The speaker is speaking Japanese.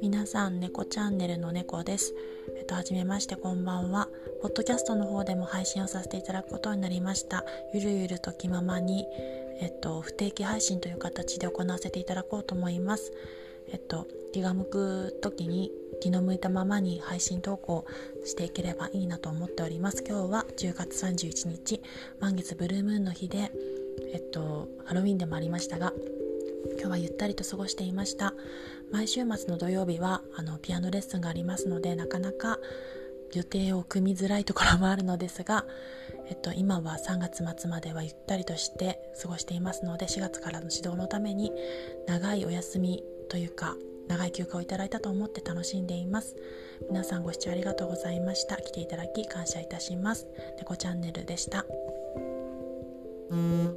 皆さん、猫チャンネルの猫です。えっと、はじめまして、こんばんは。ポッドキャストの方でも配信をさせていただくことになりました。ゆるゆると気ままに、えっと、不定期配信という形で行わせていただこうと思います。えっと、気が向く時に気の向いたままに配信投稿していければいいなと思っております。今日は10月31日、満月ブルームーンの日で、えっと、ハロウィンでもありましたが、今日はゆったりと過ごしていました毎週末の土曜日はあのピアノレッスンがありますのでなかなか予定を組みづらいところもあるのですが、えっと、今は3月末まではゆったりとして過ごしていますので4月からの指導のために長いお休みというか長い休暇をいただいたと思って楽しんでいます。皆さんご視聴ありがとうございました。来ていただき感謝いたします。猫チャンネルでした、うん